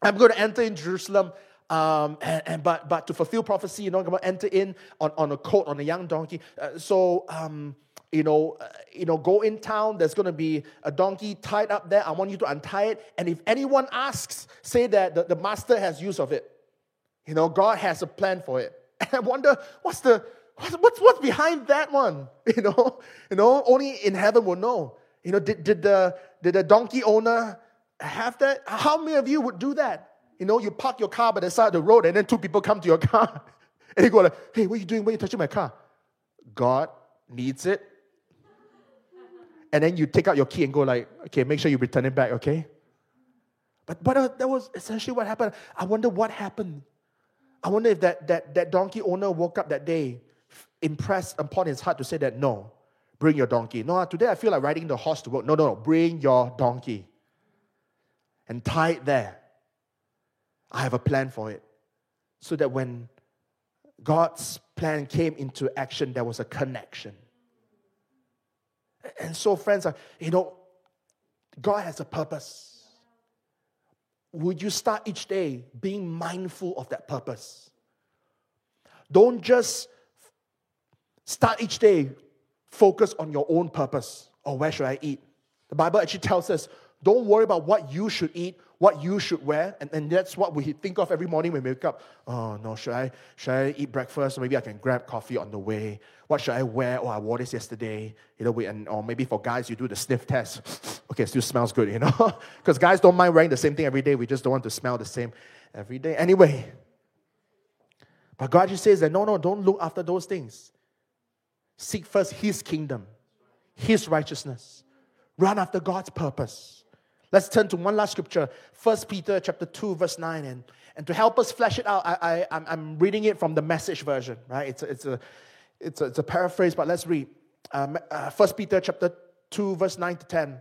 I'm going to enter in Jerusalem, um, and, and, but, but to fulfill prophecy, you know, going to enter in on, on a coat, on a young donkey. Uh, so, um, you know, uh, you know, go in town. There's going to be a donkey tied up there. I want you to untie it. And if anyone asks, say that the, the master has use of it. You know, God has a plan for it. And I wonder what's the What's, what's behind that one? You know, you know, only in heaven will know. You know, did, did, the, did the donkey owner have that? How many of you would do that? You know, you park your car by the side of the road and then two people come to your car and you go like, hey, what are you doing? Why are you touching my car? God needs it. And then you take out your key and go like, okay, make sure you return it back, okay? But, but uh, that was essentially what happened. I wonder what happened. I wonder if that, that, that donkey owner woke up that day impressed upon his heart to say that, no, bring your donkey. No, today I feel like riding the horse to work. No, no, no, bring your donkey. And tie it there. I have a plan for it. So that when God's plan came into action, there was a connection. And so, friends, uh, you know, God has a purpose. Would you start each day being mindful of that purpose? Don't just start each day focus on your own purpose or where should I eat. The Bible actually tells us don't worry about what you should eat, what you should wear, and, and that's what we think of every morning when we wake up. Oh no, should I should I eat breakfast? Or maybe I can grab coffee on the way. What should I wear? Oh, I wore this yesterday. You know, we, and or maybe for guys you do the sniff test. okay, it still smells good, you know, because guys don't mind wearing the same thing every day. We just don't want to smell the same every day. Anyway, but God just says that no, no, don't look after those things. Seek first His kingdom, His righteousness. Run after God's purpose. Let's turn to one last scripture, 1 Peter chapter 2, verse 9. And, and to help us flesh it out, I, I, I'm reading it from the message version, right? It's a, it's a, it's a, it's a paraphrase, but let's read. Um, uh, 1 Peter chapter 2, verse 9 to 10.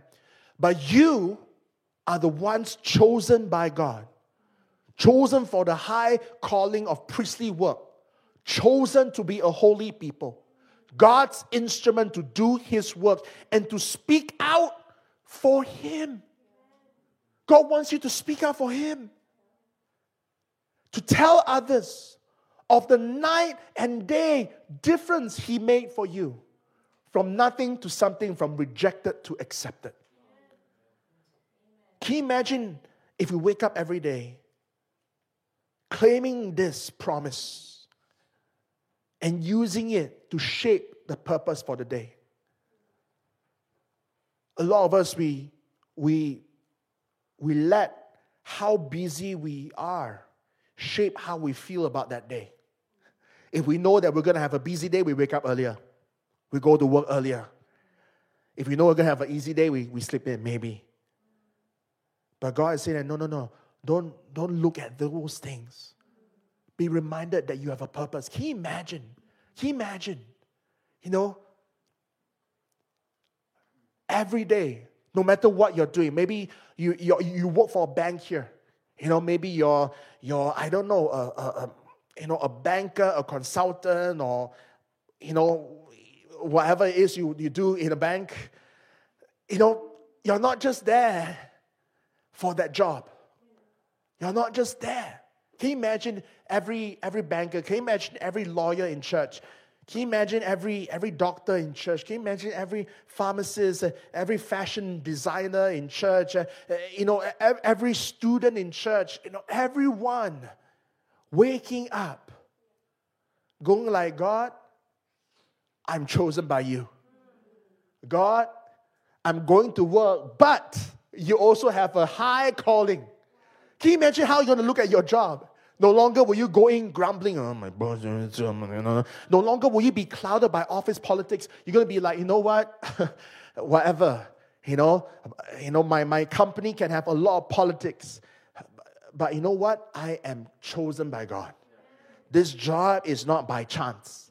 But you are the ones chosen by God, chosen for the high calling of priestly work, chosen to be a holy people, God's instrument to do his work and to speak out for him. God wants you to speak out for Him, to tell others of the night and day difference He made for you from nothing to something, from rejected to accepted. Can you imagine if we wake up every day claiming this promise and using it to shape the purpose for the day? A lot of us, we, we we let how busy we are shape how we feel about that day. If we know that we're going to have a busy day, we wake up earlier. We go to work earlier. If we know we're going to have an easy day, we, we sleep in, maybe. But God is saying, no, no, no. Don't, don't look at those things. Be reminded that you have a purpose. Can you imagine? Can you imagine? You know, every day no matter what you're doing. Maybe you, you, you work for a bank here. You know, maybe you're, you're I don't know, a, a, a, you know, a banker, a consultant, or, you know, whatever it is you, you do in a bank. You know, you're not just there for that job. You're not just there. Can you imagine every, every banker? Can you imagine every lawyer in church? Can you imagine every, every doctor in church? Can you imagine every pharmacist, every fashion designer in church? Uh, you know, every student in church, you know, everyone waking up, going like, God, I'm chosen by you. God, I'm going to work, but you also have a high calling. Can you imagine how you're going to look at your job? No longer will you go in grumbling, oh my boss, no longer will you be clouded by office politics. You're going to be like, you know what? Whatever. You know, you know, my, my company can have a lot of politics. But you know what? I am chosen by God. This job is not by chance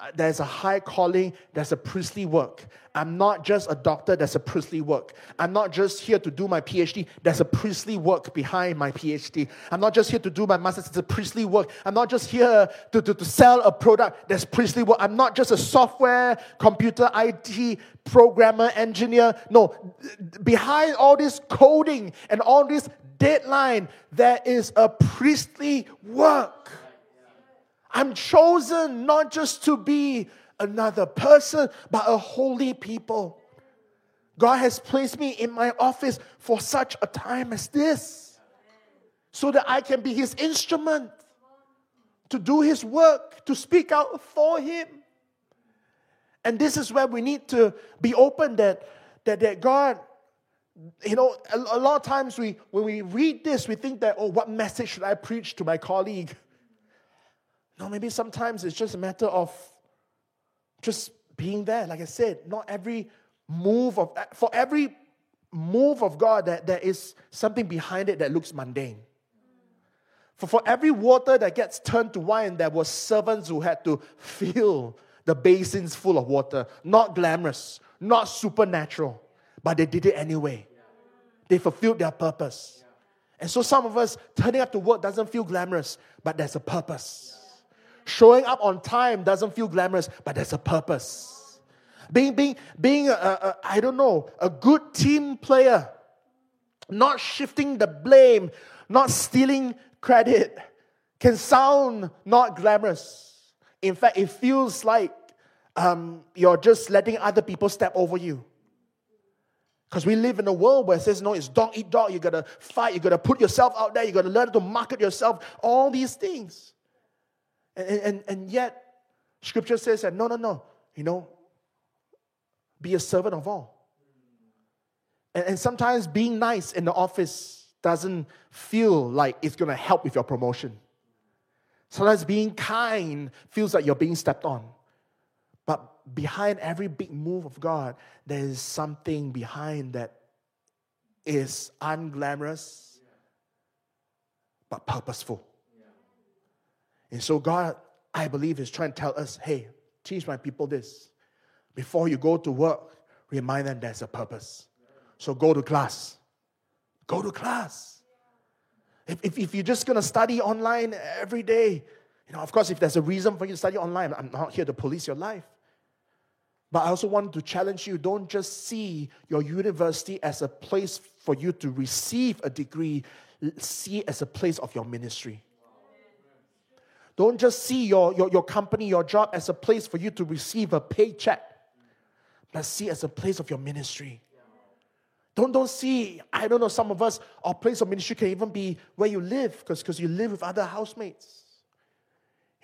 Uh, there's a high calling, there's a priestly work. I'm not just a doctor, there's a priestly work. I'm not just here to do my PhD, there's a priestly work behind my PhD. I'm not just here to do my master's, it's a priestly work. I'm not just here to, to, to sell a product, there's priestly work. I'm not just a software, computer, IT programmer, engineer. No, behind all this coding and all this deadline, there is a priestly work. I'm chosen not just to be another person, but a holy people. God has placed me in my office for such a time as this so that I can be His instrument to do His work, to speak out for Him. And this is where we need to be open that, that, that God, you know, a, a lot of times we, when we read this, we think that, oh, what message should I preach to my colleague? No, maybe sometimes it's just a matter of just being there. Like I said, not every move of, for every move of God, that there is something behind it that looks mundane. For, for every water that gets turned to wine, there were servants who had to fill the basins full of water. Not glamorous, not supernatural, but they did it anyway. They fulfilled their purpose. And so some of us turning up to work doesn't feel glamorous, but there's a purpose. Showing up on time doesn't feel glamorous, but there's a purpose. Being, being, being a, a, I don't know, a good team player, not shifting the blame, not stealing credit, can sound not glamorous. In fact, it feels like um, you're just letting other people step over you. Because we live in a world where it says, no, it's dog eat dog. You gotta fight, you gotta put yourself out there, you gotta learn to market yourself, all these things. And, and, and yet, scripture says that no, no, no, you know, be a servant of all. And, and sometimes being nice in the office doesn't feel like it's gonna help with your promotion. Sometimes being kind feels like you're being stepped on. But behind every big move of God, there is something behind that is unglamorous but purposeful. And so, God, I believe, is trying to tell us hey, teach my people this. Before you go to work, remind them there's a purpose. So, go to class. Go to class. If, if, if you're just going to study online every day, you know, of course, if there's a reason for you to study online, I'm not here to police your life. But I also want to challenge you don't just see your university as a place for you to receive a degree, see it as a place of your ministry. Don't just see your, your, your company, your job as a place for you to receive a paycheck, but see as a place of your ministry. Don't, don't see, I don't know, some of us, our place of ministry can even be where you live because you live with other housemates.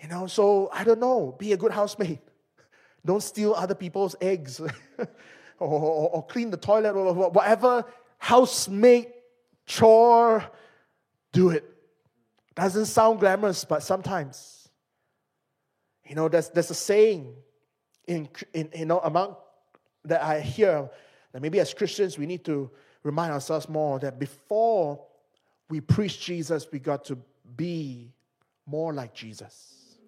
You know, so I don't know, be a good housemate. Don't steal other people's eggs or, or, or, clean the toilet or whatever housemate chore, do it. Doesn't sound glamorous, but sometimes. You know, there's, there's a saying in, in, you know, among that I hear that maybe as Christians we need to remind ourselves more that before we preach Jesus, we got to be more like Jesus.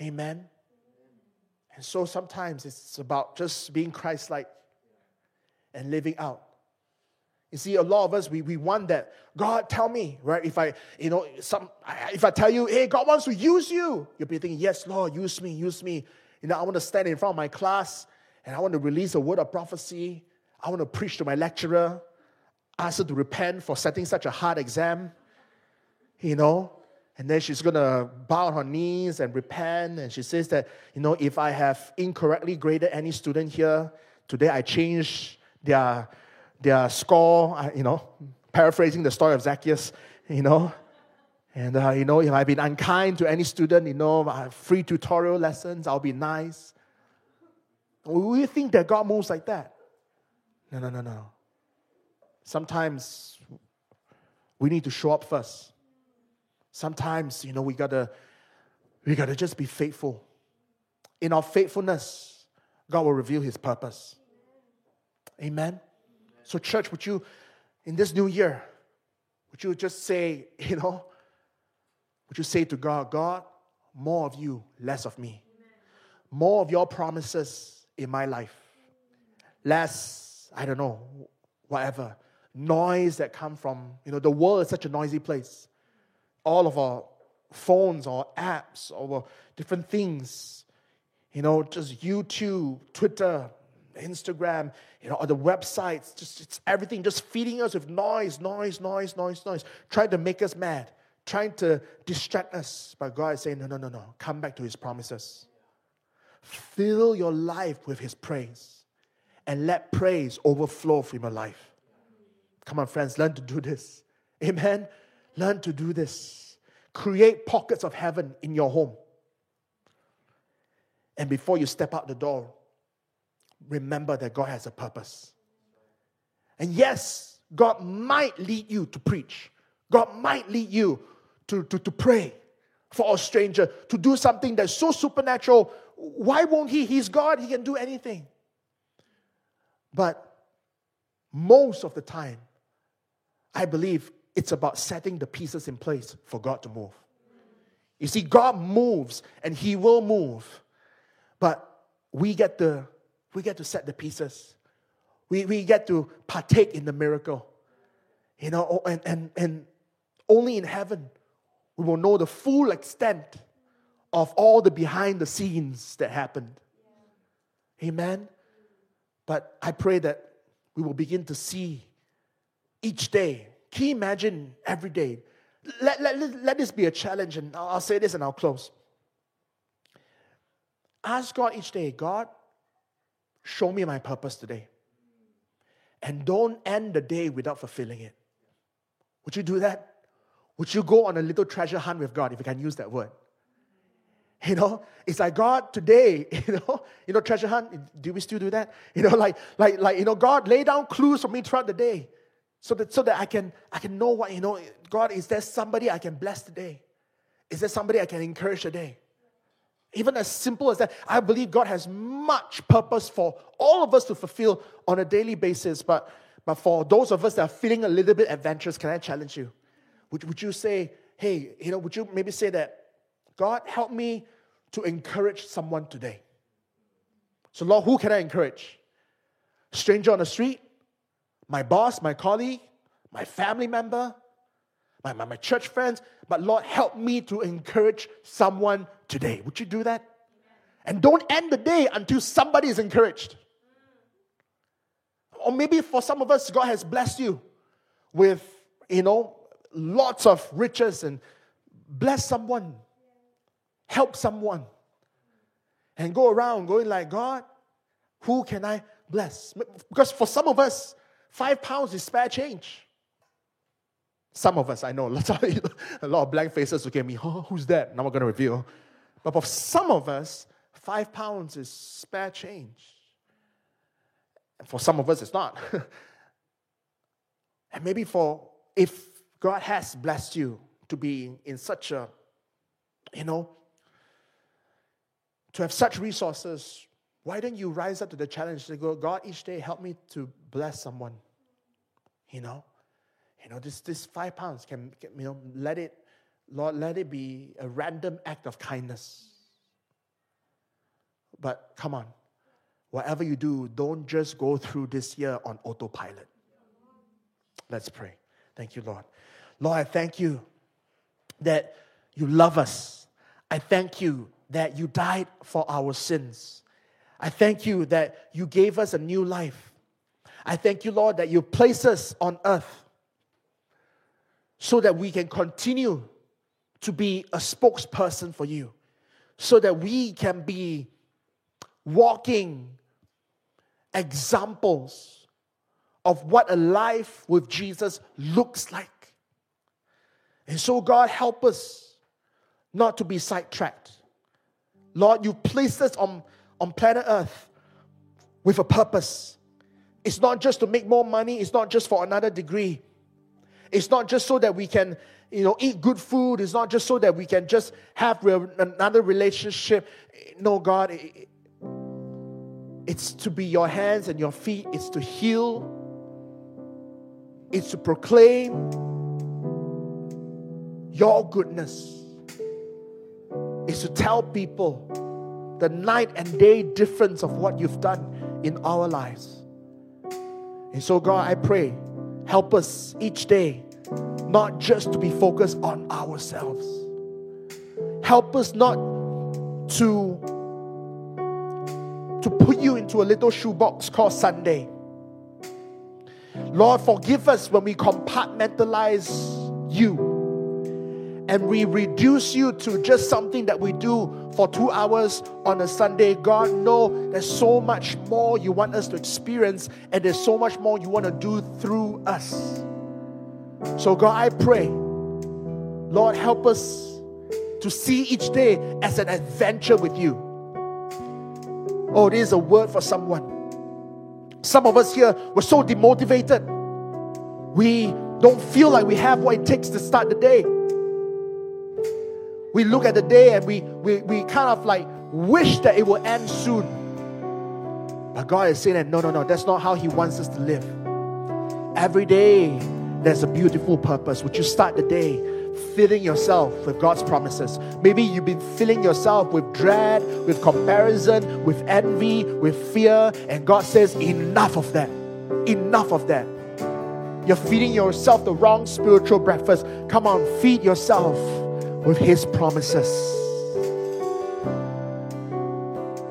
Amen. And so sometimes it's about just being Christ like and living out. You see, a lot of us, we, we want that. God, tell me, right? If I, you know, some, if I tell you, hey, God wants to use you, you'll be thinking, yes, Lord, use me, use me. You know, I want to stand in front of my class and I want to release a word of prophecy. I want to preach to my lecturer, ask her to repent for setting such a hard exam. You know, and then she's to bow on her knees and repent. And she says that, you know, if I have incorrectly graded any student here, today I change their, their score, you know, paraphrasing the story of Zacchaeus, you know. And, uh, you know, if I've been unkind to any student, you know, free tutorial lessons, I'll be nice. We think that God moves like that. No, no, no, no. Sometimes we need to show up first. Sometimes, you know, we gotta we gotta just be faithful. In our faithfulness, God will reveal his purpose. Amen. So, church, would you, in this new year, would you just say, you know, would you say to God, God, more of you, less of me? More of your promises in my life. Less, I don't know, whatever, noise that come from, you know, the world is such a noisy place all of our phones or apps or different things. You know, just YouTube, Twitter, Instagram, you know, or the websites, just it's everything just feeding us with noise, noise, noise, noise, noise, trying to make us mad, trying to distract us. But God is saying, no, no, no, no, come back to His promises. Fill your life with His praise and let praise overflow from your life. Come on, friends, learn to do this. Amen. Learn to do this. Create pockets of heaven in your home. And before you step out the door, remember that God has a purpose. And yes, God might lead you to preach. God might lead you to, to, to pray for a stranger, to do something that's so supernatural. Why won't He? He's God, He can do anything. But most of the time, I believe it's about setting the pieces in place for God to move. You see, God moves and He will move, but we get to, we get to set the pieces. We, we get to partake in the miracle. You know, oh, and, and, and only in heaven we will know the full extent of all the behind the scenes that happened. Amen. But I pray that we will begin to see each day. Can you imagine every day? Let, let, let, this be a challenge, and I'll say this and I'll close. Ask God each day, God, show me my purpose today. And don't end the day without fulfilling it. Would you do that? Would you go on a little treasure hunt with God, if you can use that word? You know, it's like God today, you know, you know, treasure hunt. Do we still do that? You know, like, like, like, you know, God lay down clues for me throughout the day, so that so that I can I can know what you know. God, is there somebody I can bless today? Is there somebody I can encourage today? Even as simple as that, I believe God has much purpose for all of us to fulfill on a daily basis. But but for those of us that are feeling a little bit adventurous, can I challenge you? Would, would you say, hey, you know, would you maybe say that God, help me to encourage someone today. So, Lord, who can I encourage? Stranger on the street? My boss, my colleague, my family member, my, my, my church friends. But, Lord, help me to encourage someone today. Would you do that? And don't end the day until somebody is encouraged. Or maybe for some of us, God has blessed you with, you know, lots of riches and bless someone help someone and go around going like, God, who can I bless? Because for some of us, five pounds is spare change. Some of us, I know, a lot of blank faces look at me, oh, who's that? Now we're going to reveal. But for some of us, five pounds is spare change. And for some of us, it's not. and maybe for, if God has blessed you to be in such a, you know, to have such resources, why don't you rise up to the challenge to go, God, each day help me to bless someone? You know? You know, this, this five pounds can, can, you know, let it, Lord, let it be a random act of kindness. But come on, whatever you do, don't just go through this year on autopilot. Let's pray. Thank you, Lord. Lord, I thank you that you love us. I thank you that you died for our sins. I thank you that you gave us a new life. I thank you, Lord, that you place us on earth so that we can continue to be a spokesperson for you, so that we can be walking examples of what a life with Jesus looks like. And so, God, help us not to be sidetracked Lord, you placed us on, on planet Earth with a purpose. It's not just to make more money, it's not just for another degree. It's not just so that we can, you know, eat good food. It's not just so that we can just have another relationship. No, God, it's to be your hands and your feet. It's to heal. It's to proclaim your goodness It's to tell people the night and day difference of what you've done in our lives. And so, God, I pray, help us each day not just to be focused on ourselves. Help us not to, to put you into a little shoebox called Sunday. Lord, forgive us when we compartmentalize you and we reduce you to just something that we do for two hours on a Sunday, God, know there's so much more you want us to experience, and there's so much more you want to do through us. So, God, I pray, Lord, help us to see each day as an adventure with you. Oh, it is a word for someone. Some of us here, we're so demotivated. We don't feel like we have what it takes to start the day. We look at the day and we, we, we kind of like wish that it will end soon. But God is saying that no, no, no, that's not how He wants us to live. Every day, there's a beautiful purpose. Would you start the day filling yourself with God's promises? Maybe you've been filling yourself with dread, with comparison, with envy, with fear, and God says, enough of that. Enough of that. You're feeding yourself the wrong spiritual breakfast. Come on, feed yourself with His promises.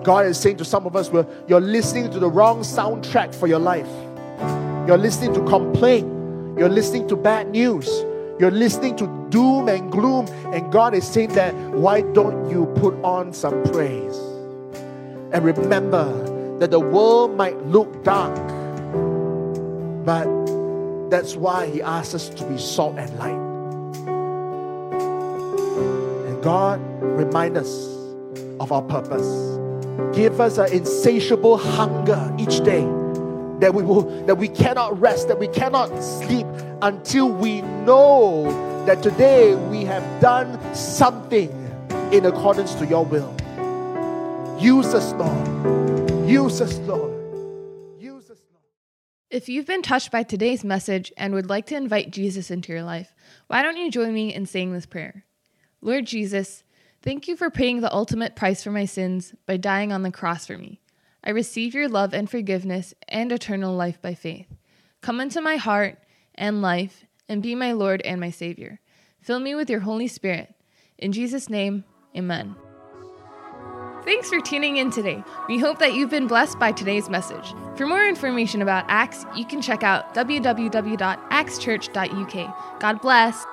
God is saying to some of us, well, you're listening to the wrong soundtrack for your life. You're listening to complaint. You're listening to bad news. You're listening to doom and gloom. And God is saying that, why don't you put on some praise? And remember that the world might look dark, but that's why He asks us to be salt and light. And God, remind us of our purpose. Give us an insatiable hunger each day that we will that we cannot rest that we cannot sleep until we know that today we have done something in accordance to your will use us lord use us lord use us lord If you've been touched by today's message and would like to invite Jesus into your life, why don't you join me in saying this prayer? Lord Jesus, thank you for paying the ultimate price for my sins by dying on the cross for me. I receive your love and forgiveness and eternal life by faith. Come into my heart and life and be my Lord and my Savior. Fill me with your Holy Spirit. In Jesus' name, amen. Thanks for tuning in today. We hope that you've been blessed by today's message. For more information about Acts, you can check out www.axchurch.uk. God bless.